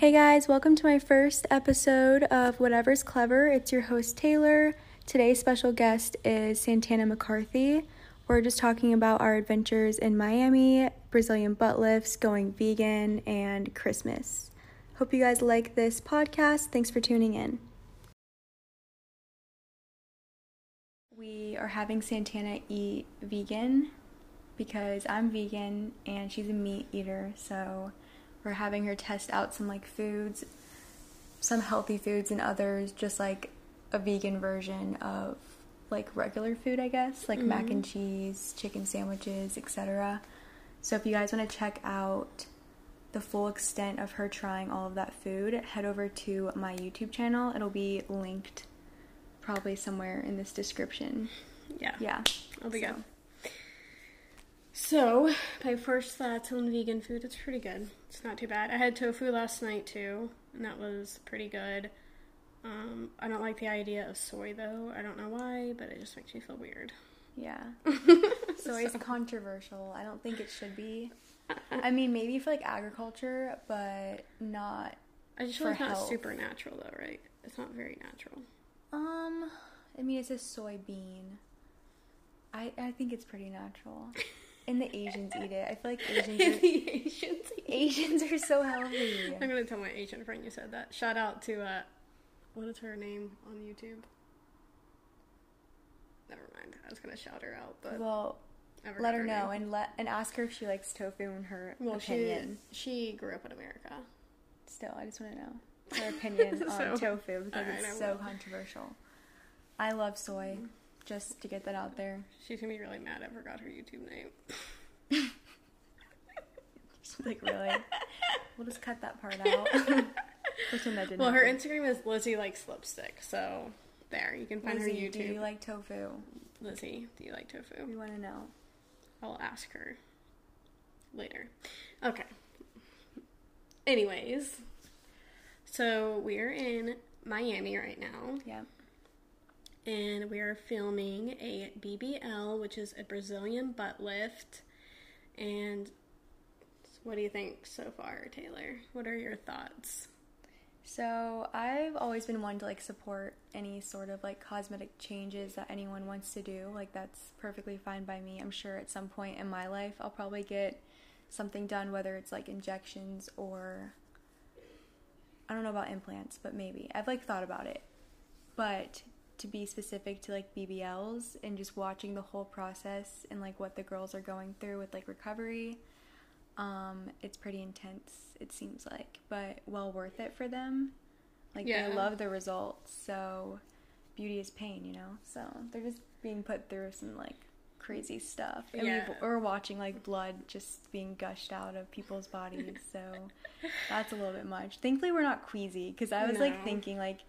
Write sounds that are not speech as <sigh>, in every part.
Hey guys, welcome to my first episode of Whatever's Clever. It's your host Taylor. Today's special guest is Santana McCarthy. We're just talking about our adventures in Miami, Brazilian butt lifts, going vegan, and Christmas. Hope you guys like this podcast. Thanks for tuning in. We are having Santana eat vegan because I'm vegan and she's a meat eater, so we're having her test out some like foods, some healthy foods and others just like a vegan version of like regular food, I guess, like mac and mm-hmm. cheese, chicken sandwiches, etc. So if you guys want to check out the full extent of her trying all of that food, head over to my YouTube channel. It'll be linked probably somewhere in this description. Yeah. Yeah. I'll be So- good. So, my first thoughts on vegan food, it's pretty good. It's not too bad. I had tofu last night too, and that was pretty good. Um, I don't like the idea of soy though. I don't know why, but it just makes me feel weird. Yeah. <laughs> Soy is controversial. I don't think it should be. I <laughs> mean, maybe for like agriculture, but not. I just feel like it's not health. super natural though, right? It's not very natural. Um, I mean, it's a soybean. I I think it's pretty natural. <laughs> And the Asians eat it. I feel like Asians <laughs> are, the Asians. Asians are so healthy. I'm gonna tell my Asian friend you said that. Shout out to uh, what is her name on YouTube? Never mind. I was gonna shout her out, but Well, let forgot her know name. and let and ask her if she likes tofu in her Well, opinion. she she grew up in America. Still, I just want to know <laughs> her opinion on tofu because Alright, I it's so will. controversial. I love soy, just to get that out there. She's gonna be really mad. I forgot her YouTube name. <laughs> <laughs> She's like, really? we'll just cut that part out. Pretend that didn't Well, her happen. Instagram is Lizzie likes lipstick. So there, you can find Lizzie, her YouTube. do you like tofu? Lizzie, do you like tofu? We want to know. I'll ask her later. Okay. Anyways, so we're in Miami right now. Yeah. And we are filming a BBL, which is a Brazilian butt lift. And what do you think so far, Taylor? What are your thoughts? So I've always been one to like support any sort of like cosmetic changes that anyone wants to do. Like that's perfectly fine by me. I'm sure at some point in my life I'll probably get something done, whether it's like injections or I don't know about implants, but maybe. I've like thought about it. But to be specific to like BBLs and just watching the whole process and like what the girls are going through with like recovery, um, it's pretty intense, it seems like, but well worth it for them. Like Yeah. they love the results, so beauty is pain, you know. So they're just being put through some like crazy stuff, and Yeah. we've, we're watching like blood just being gushed out of people's bodies. so <laughs> that's a little bit much. Thankfully, we're not queasy because I was like thinking like.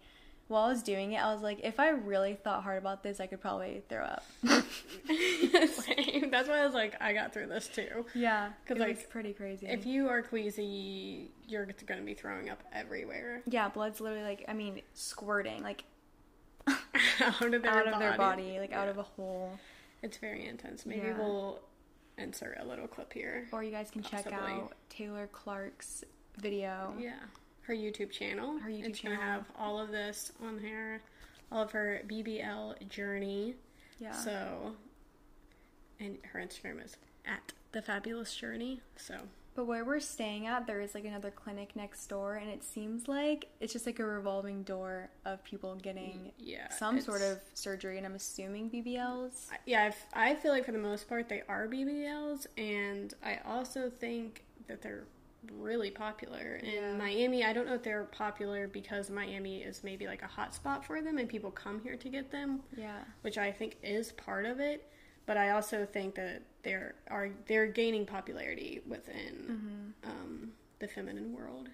While I was doing it, I was like, if I really thought hard about this, I could probably throw up. Same. <laughs> <laughs> That's why I was like, I got through this too. yeah, 'Cause, it was like, pretty crazy. If you are queasy, you're going to be throwing up everywhere yeah, blood's literally like, I mean, squirting like <laughs> out of their out body. of their body, like out of a hole. It's very intense. Maybe Yeah. we'll insert a little clip here. Or you guys can check out Taylor Clark's video. Yeah, her YouTube channel. Her YouTube it's gonna channel. have all of this on here, all of her BBL journey. Yeah. So, and her Instagram is at the fabulous journey. So But where we're staying at, there is like another clinic next door, and it seems like it's just like a revolving door of people getting mm, yeah, some sort of surgery, and I'm assuming BBLs. Yeah. I f- I feel like for the most part they are BBLs, and I also think that they're really popular in Yeah. Miami. I don't know if they're popular because Miami is maybe like a hot spot for them, and people come here to get them. Yeah. which I think is part of it. But I also think that they're are they're gaining popularity within um, the feminine world,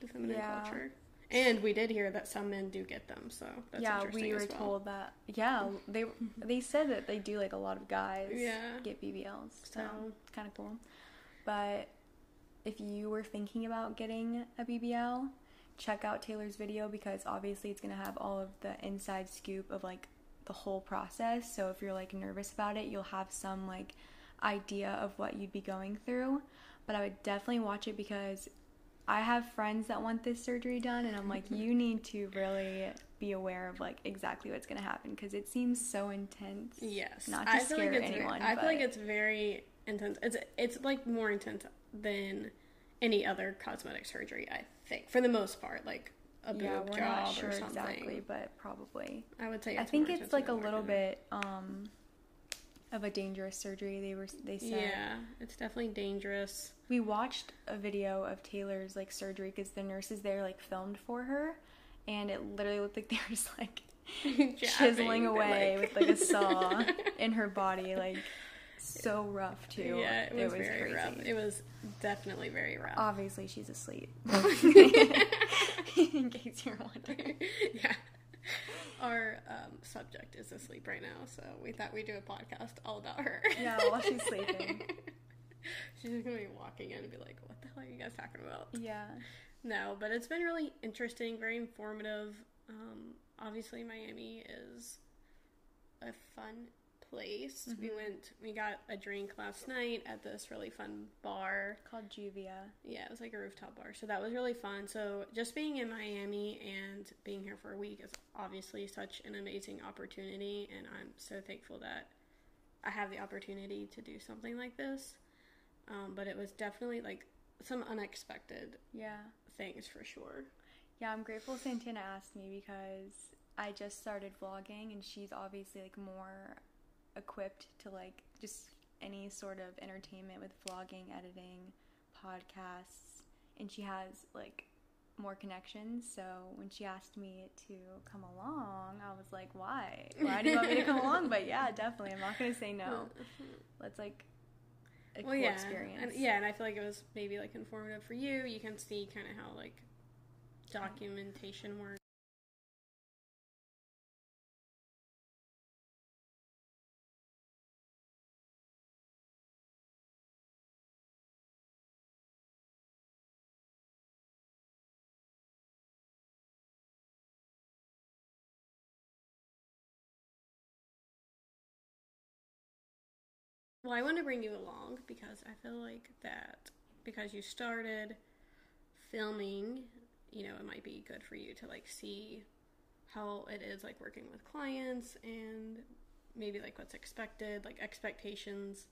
the feminine Mm-hmm. Yeah. culture. And we did hear that some men do get them, so that's yeah, interesting we were well. told that. Yeah, <laughs> they they said that they do like a lot of guys Yeah. get BBLs, so So- it's kind of cool. But if you were thinking about getting a BBL, check out Taylor's video because obviously it's gonna have all of the inside scoop of like the whole process. So if you're like nervous about it, you'll have some like idea of what you'd be going through. But I would definitely watch it because I have friends that want this surgery done, and I'm like, <laughs> you need to really be aware of like exactly what's gonna happen because it seems so intense. Yes, Not to I feel scare like it's anyone. Very, I feel like it's very intense. It's it's like more intense than any other cosmetic surgery. I think for the most part, like a boob yeah, we're job not sure or something. exactly, but probably. I would say. I think it's like a little bit um of a dangerous surgery. They were they said. Yeah, it's definitely dangerous. We watched a video of Taylor's like surgery because the nurses there like filmed for her, and it literally looked like <laughs> they were just like <laughs> chiseling away they're with like a saw <laughs> in her body, like so rough too. Yeah, it was, very crazy. rough. It was definitely very rough. Obviously, she's asleep. <laughs> <laughs> in case you're wondering. <laughs> yeah. Our um, subject is asleep right now, so we thought we'd do a podcast all about her. Yeah, while she's sleeping. she's just gonna be walking in and be like, "What the hell are you guys talking about?" Yeah. No, but it's been really interesting, very informative. Um, obviously, Miami is a fun place. We Mhm. went, we got a drink last night at this really fun bar. Called Juvia. Yeah, it was like a rooftop bar. So that was really fun. So just being in Miami and being here for a week is obviously such an amazing opportunity. And I'm so thankful that I have the opportunity to do something like this. Um, but it was definitely like some unexpected Yeah. things for sure. Yeah, I'm grateful Santana asked me because I just started vlogging and she's obviously like more equipped to like just any sort of entertainment with vlogging, editing, podcasts, and she has like more connections. So when she asked me to come along, I was like, "Why? Why do you want me to come <laughs> along?" But yeah, definitely. I'm not going to say no. Let's like a well, cool yeah, experience. and yeah, and I feel like it was maybe like informative for you. You can see kind of how like documentation works. Well, I want to bring you along because I feel like that because you started filming, you know, it might be good for you to like see how it is like working with clients and maybe like what's expected, like expectations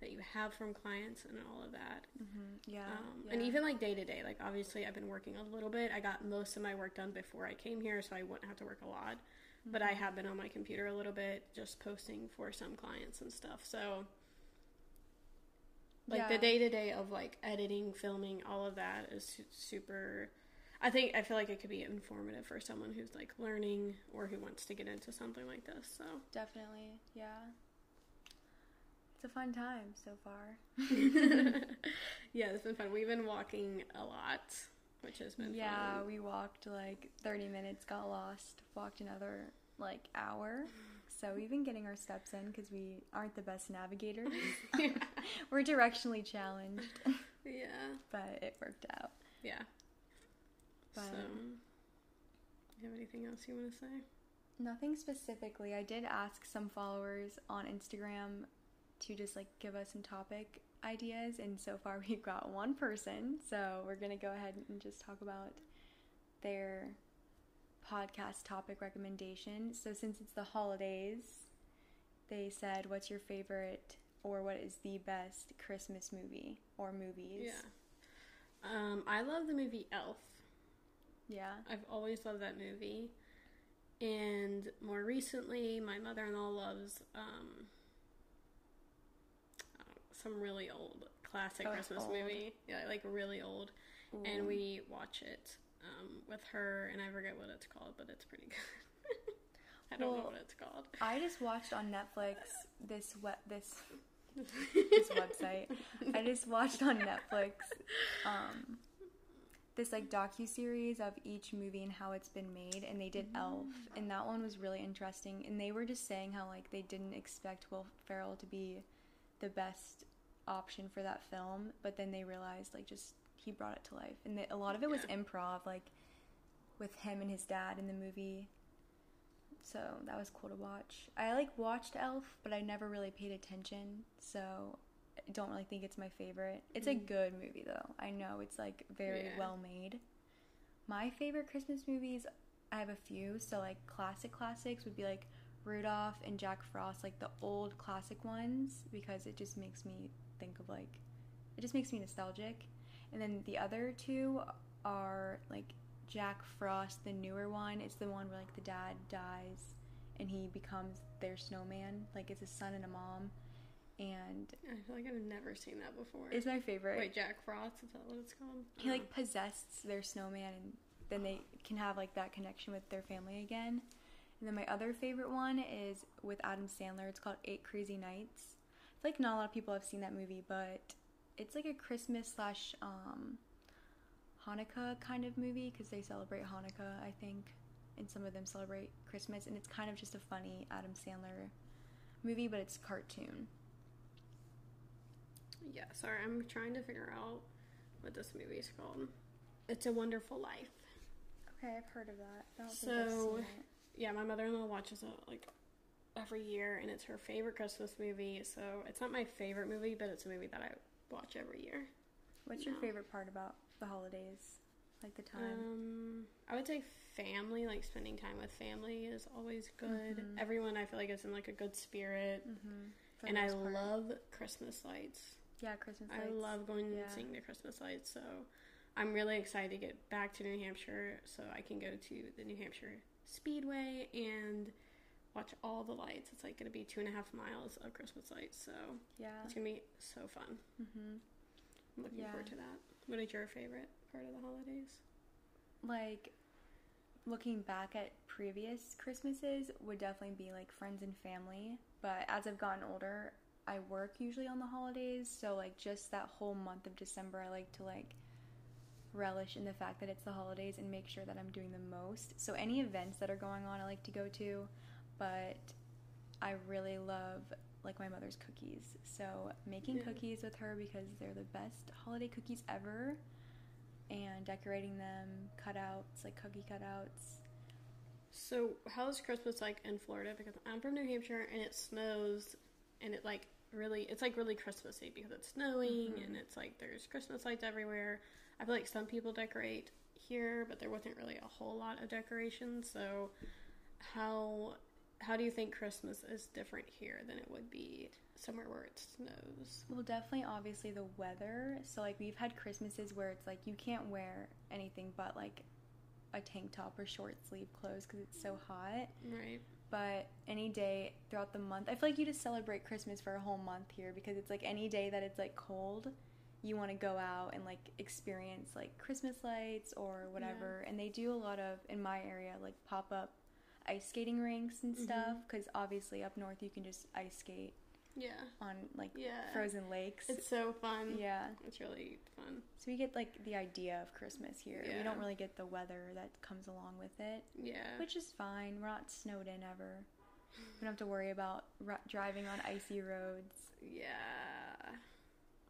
that you have from clients and all of that. Mhm, yeah, Um, yeah. And even like day to day, like obviously I've been working a little bit. I got most of my work done before I came here, so I wouldn't have to work a lot. But Mm-hmm. I have been on my computer a little bit, just posting for some clients and stuff. So, like the day to day of like editing, filming, all of that is su- super. I think I feel like it could be informative for someone who's like learning or who wants to get into something like this. So, Definitely, yeah. It's a fun time so far. <laughs> yeah, it's been fun. We've been walking a lot, which has been Yeah, fun. we walked like 30 minutes, got lost, walked another like hour. So we've been getting our steps in because we aren't the best navigators. <laughs> yeah. <laughs> We're directionally challenged, yeah. but it worked out. Yeah. But so, you have anything else you want to say? nothing specifically. I did ask some followers on Instagram to just like give us some topic ideas, and so far <laughs> we've got one person. So we're gonna go ahead and just talk about their podcast topic recommendation. So since it's the holidays, they said, "What's your favorite?" or "What is the best Christmas movie or movies?" Yeah. Um, I love the movie Elf. Yeah. I've always loved that movie. And more recently, my mother in law loves um, some really old classic Oh, Christmas old. movie. Yeah, like really old. And we watch it um, with her, and I forget what it's called, but it's pretty good. <laughs> I don't know what it's called. I just watched on Netflix this we- this this <laughs> website. I just watched on Netflix um, this like docu series of each movie and how it's been made, and they did Elf, and that one was really interesting. And they were just saying how like they didn't expect Will Ferrell to be the best option for that film, but then they realized like just he brought it to life, and a lot of it was improv, like with him and his dad in the movie. So that was cool to watch. I like watched Elf, but I never really paid attention. So I don't really think it's my favorite. It's a Mm. good movie though. I know it's like very Yeah. well made. My favorite Christmas movies, I have a few. So like classic classics would be like Rudolph and Jack Frost, like the old classic ones, because it just makes me think of like, it just makes me nostalgic. And then the other two are like Jack Frost, the newer one. It's the one where like the dad dies and he becomes their snowman. Like it's a son and a mom. And I feel like I've never seen that before. it's my favorite. Wait, Jack Frost? Is that what it's called? he like oh. possessed their snowman and then they can have like that connection with their family again. And then my other favorite one is with Adam Sandler. It's called Eight Crazy Nights. I feel like not a lot of people have seen that movie, but it's like a Christmas slash um, Hanukkah kind of movie because they celebrate Hanukkah, I think, and some of them celebrate Christmas. And it's kind of just a funny Adam Sandler movie, but it's cartoon. Yeah, sorry, I'm trying to figure out what this movie is called. It's a Wonderful Life. Okay, I've heard of that. So, yeah, my mother-in-law watches it like every year, and it's her favorite Christmas movie. So it's not my favorite movie, but it's a movie that I watch every year. What's your favorite part about the holidays? Like the time? Um, I would say family, like spending time with family, is always good. Mhm. Everyone I feel like is in like a good spirit, mm-hmm. and I love Christmas lights. yeah Christmas. Lights. I love going Yeah. and seeing the Christmas lights. So I'm really excited to get back to New Hampshire so I can go to the New Hampshire Speedway and watch all the lights. It's like going to be two and a half miles of Christmas lights. So Yeah. it's going to be so fun. Mm-hmm. I'm looking Yeah. forward to that. What is your favorite part of the holidays? Like looking back at previous Christmases would definitely be like friends and family. But as I've gotten older, I work usually on the holidays, so like just that whole month of December, I like to like relish in the fact that it's the holidays and make sure that I'm doing the most. So any events that are going on, I like to go to, but I really love like my mother's cookies. So making Yeah. cookies with her because they're the best holiday cookies ever and decorating them, cutouts, like cookie cutouts. So how's Christmas like in Florida? Because I'm from New Hampshire and it snows and it like really it's like really Christmassy because it's snowing Mhm. and it's like there's Christmas lights everywhere. I feel like some people decorate here, but there wasn't really a whole lot of decorations. So how how do you think Christmas is different here than it would be somewhere where it snows? Well, definitely, obviously, the weather. So, like, we've had Christmases where it's like you can't wear anything but like a tank top or short sleeve clothes because it's so hot. Right. But any day throughout the month, I feel like you just celebrate Christmas for a whole month here because it's like any day that it's like cold, you want to go out and like experience like Christmas lights or whatever. And they do a lot of, in my area, like pop up ice skating rinks and stuff Mhm. because obviously up north you can just ice skate Yeah. on like Yeah. frozen lakes. It's so fun. yeah. It's really fun. So we get like the idea of Christmas here. We don't really get the weather that comes along with it, Yeah. which is fine. We're not snowed in ever. We don't have to worry about ri- driving on icy roads, yeah.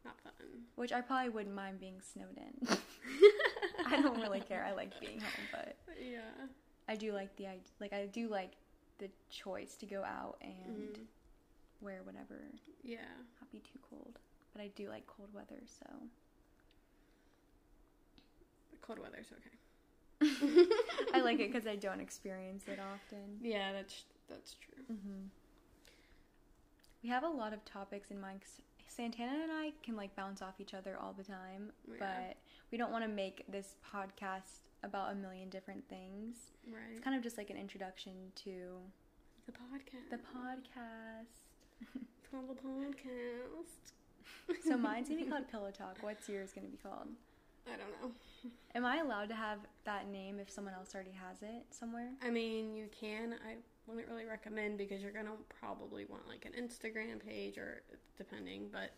Not fun. which I probably wouldn't mind being snowed in. <laughs> <laughs> I don't really care. I like being home, but Yeah. I do like the id- like I do like the choice to go out and Mhm. wear whatever, Yeah. not be too cold. But I do like cold weather, so Cold weather's okay. <laughs> I like it because I don't experience it often. Yeah, that's that's true. hmm We have a lot of topics in mind. Santana and I can like bounce off each other all the time, Yeah. but we don't want to make this podcast about a million different things. Right. It's kind of just like an introduction to the podcast. the podcast. <laughs> It's called the podcast. <laughs> so mine's gonna be <laughs> called Pillow Talk. What's yours gonna be called? I don't know. Am I allowed to have that name if someone else already has it somewhere? I mean, you can. I wouldn't really recommend because you're gonna probably want like an Instagram page or depending, but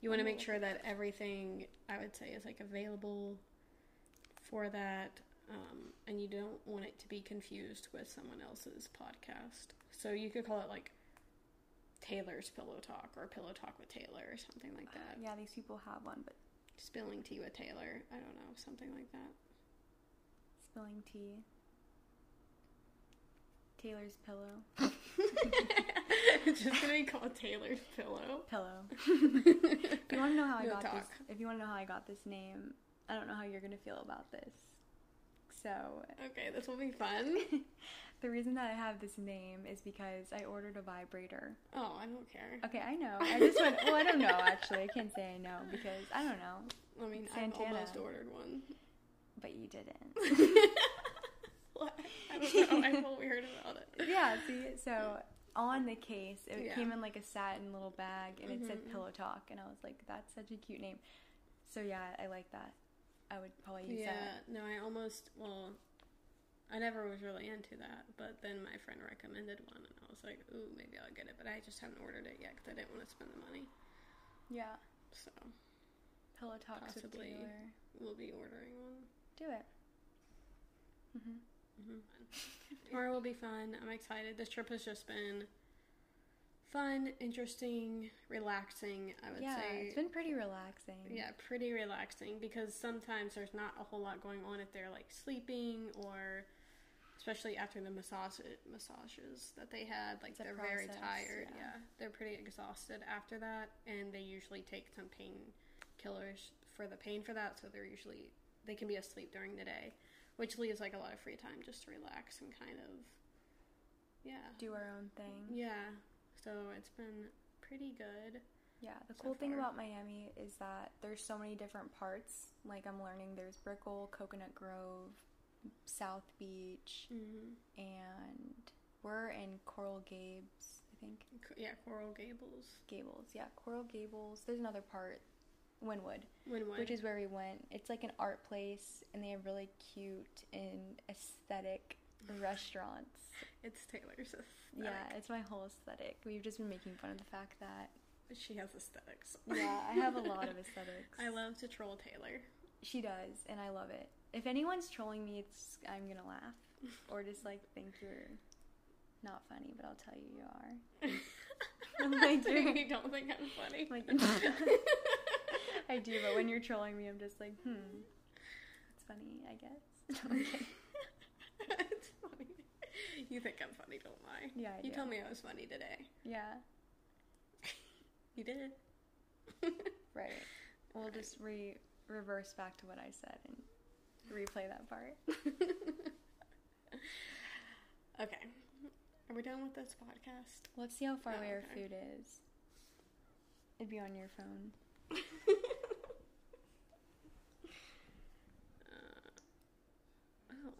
you want to make sure that everything I would say is like available for that, um, and you don't want it to be confused with someone else's podcast. So you could call it like Taylor's Pillow Talk or Pillow Talk with Taylor or something like that. Yeah, these people have one, but Spilling tea with Taylor. I don't know, something like that. spilling tea. Taylor's pillow. <laughs> <laughs> it's just gonna be called Taylor's Pillow. Pillow. <laughs> if you want to know how I No got talk. this, if you want to know how I got this name, I don't know how you're gonna feel about this. So, Okay, this will be fun. <laughs> the reason that I have this name is because I ordered a vibrator. Oh, I don't care. Okay, I know. I just went. Well, I don't know actually. I can't say I know because I don't know, I mean, Santana. I've almost ordered one. but you didn't. <laughs> What? I don't know. I've only heard about it. yeah. See, so on the case, it Yeah. came in like a satin little bag, and it said Mhm. Pillow Talk, and I was like, that's such a cute name. So yeah, I like that. I would probably use Yeah, that. no, I almost, well, I never was really into that, but then my friend recommended one, and I was like, ooh, maybe I'll get it, but I just haven't ordered it yet because I didn't want to spend the money. Yeah. So Pillow Talks with Possibly. Taylor. we'll be ordering one. Do it. hmm hmm <laughs> Tomorrow will be fun. I'm excited. This trip has just been fun, interesting, relaxing. I would Yeah, say. it's been pretty relaxing. Yeah, pretty relaxing because sometimes there's not a whole lot going on if they're like sleeping or especially after the massage massages that they had like It's they're very tired. yeah. Yeah. They're pretty exhausted after that and they usually take some pain killers for the pain for that so they're usually they can be asleep during the day, which leaves like a lot of free time just to relax and kind of yeah. Do our own thing. Yeah. So it's been pretty good. Yeah, the so cool thing far. about Miami is that there's so many different parts. Like I'm learning there's Brickell, Coconut Grove, South Beach, hmm and we're in Coral Gables, I think. Yeah, Coral Gables. Gables, yeah, Coral Gables. There's another part, Wynwood, Wynwood. which is where we went. It's like an art place, and they have really cute and aesthetic restaurants. It's Taylor's aesthetic. Yeah, it's my whole aesthetic. We've just been making fun of the fact that She has aesthetics. yeah, I have a lot of <laughs> aesthetics. I love to troll Taylor. She does, and I love it. If anyone's trolling me, it's I'm gonna laugh <laughs> or just like think you're not funny, but I'll tell you you are. <laughs> I do. you don't think I'm funny? Like I do, but when you're trolling me, I'm just like, hmm, it's funny, I guess. Okay. it's funny. You think I'm funny, don't lie. Yeah, I You do. told me I was funny today. yeah, <laughs> You did. <laughs> right. We'll just re reverse back to what I said and replay that part. <laughs> okay. Are we done with this podcast? Let's see how far Oh, away our food is. It'd be on your phone. Uh, oh.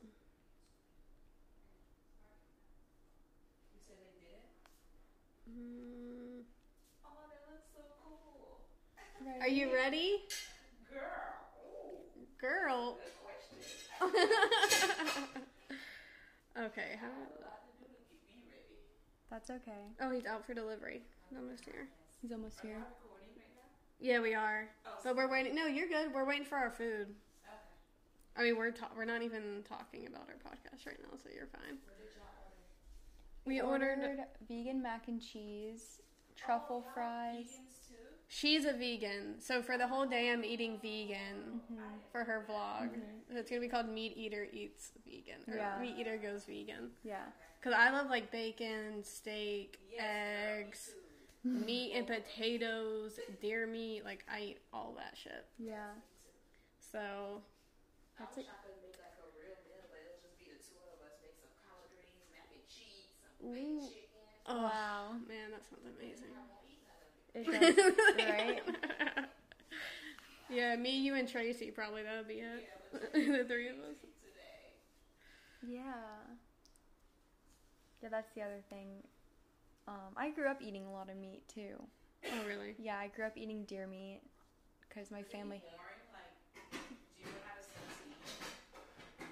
You said they did it? Mm. Oh, that looks so cool. Are you ready? Girl, Girl. okay. How... A lot to do to keep me ready. That's okay. Oh, he's out for delivery. He's almost here. He's almost here. recording right now? Yeah, we are. Oh, But we're waiting. No, you're good. We're waiting for our food. Okay. I mean, we're ta- we're not even talking about our podcast right now, so you're fine. What did y'all order? We ordered. vegan mac and cheese, truffle Oh, fries. Vegans too? She's a vegan, so for the whole day I'm eating vegan Mm-hmm. for her vlog. So it's gonna be called Meat Eater Eats Vegan or Yeah. Meat Eater Goes Vegan. Yeah. Cause I love like bacon, steak, Yes, girl, me eggs, meat and potatoes, deer meat. Like I eat all that shit. Yeah. So I That's wish it. I could make like a real meal, but it'll just be the of us. Make some greens, mac and cheese, some Ooh. baked chicken. oh Wow. man, that sounds amazing. Right? <laughs> yeah, me, you, and Tracy probably that'll be it. Yeah, <laughs> the three of us. today. Yeah. Yeah, that's the other thing. Um, I grew up eating a lot of meat too. Oh really? Yeah, I grew up eating deer meat because my family. Like, do you run out of stuff to eat?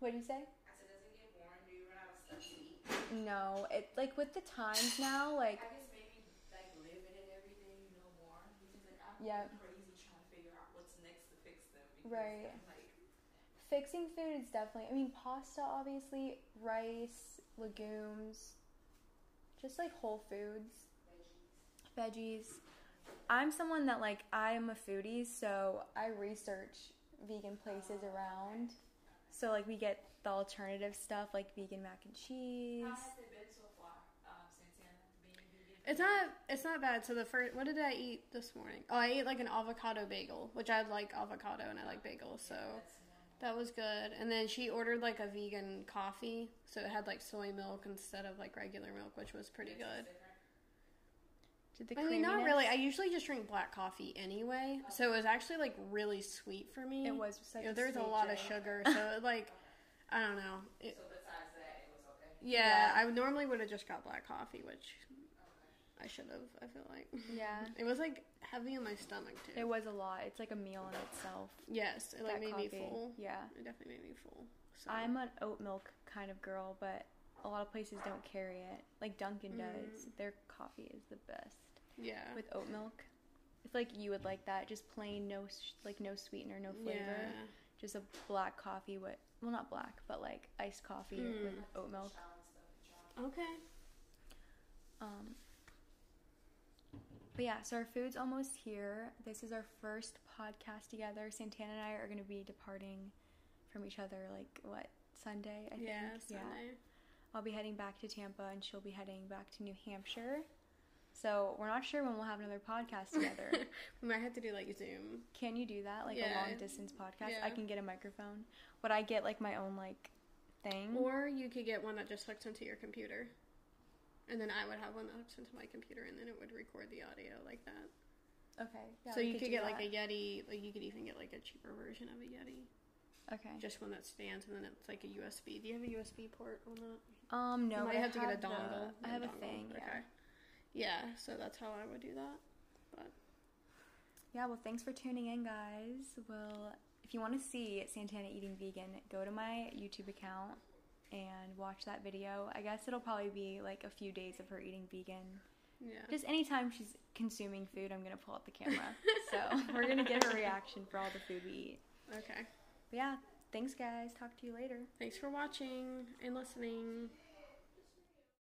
What do you say? Said, does it get boring? Do you run out of stuff to eat? No, it like with the times now, like I guess like living it every day, you know more. Because like I'm Yeah. crazy trying to figure out what's next to fix them. Because Right. I'm like, fixing food is definitely. I mean, pasta, obviously, rice, legumes, just like whole foods. veggies. veggies. I'm someone that like I'm a foodie, so I research vegan places around. So like we get the alternative stuff like vegan mac and cheese. It's not. It's not bad. So the first, what did I eat this morning? Oh, I ate like an avocado bagel, which I like avocado and I like bagels, so that was good. And then she ordered like a vegan coffee, so it had like soy milk instead of like regular milk, which was pretty good. Did the I mean, not really. I usually just drink black coffee anyway, so it was actually like really sweet for me. It was such You know, there's a sweet lot of sugar, <laughs> so it, like I don't know. It, So besides that, it was okay. yeah, Yeah. I normally would have just got black coffee, which I should have. I feel like. Yeah. <laughs> It was like heavy on my stomach too. It was a lot. It's like a meal in itself. Yes, it like that made me coffee. full. Yeah. It definitely made me full. So. I'm an oat milk kind of girl, but a lot of places don't carry it. Like Dunkin' does. Mm. Their coffee is the best yeah. with oat milk. I feel like you would like that, just plain, no like no sweetener, no flavor, Yeah. just a black coffee with well not black, but like iced coffee Mm. with oat milk. Chow and stuff. Chow. Okay. Um, but yeah, so our food's almost here. This is our first podcast together. Santana and I are going to be departing from each other like what Sunday? I Yeah. think. Sunday. I'll be heading back to Tampa, and she'll be heading back to New Hampshire. So we're not sure when we'll have another podcast together. <laughs> we might have to do like Zoom. can you do that, like a long distance podcast? Yeah. I can get a microphone. Would I get like my own like thing? Or you could get one that just hooks into your computer. And then I would have one that hooks into my computer and then it would record the audio like that. okay. yeah, so you could do get like a Yeti, like you could even get like a cheaper version of a Yeti. okay. Just one that stands and then it's like a USB. Do you have a USB port on that? um no, you might I have to get a the- dongle. I have a dongle. thing. Yeah. Okay. Yeah, so that's how I would do that. But Yeah, well, thanks for tuning in, guys. Well, if you want to see Santana eating vegan, go to my YouTube account and watch that video. I guess it'll probably be like a few days of her eating vegan. yeah. Just anytime she's consuming food, I'm gonna pull up the camera. <laughs> so we're gonna get her reaction for all the food we eat. okay. But yeah, thanks, guys. Talk to you later. Thanks for watching and listening.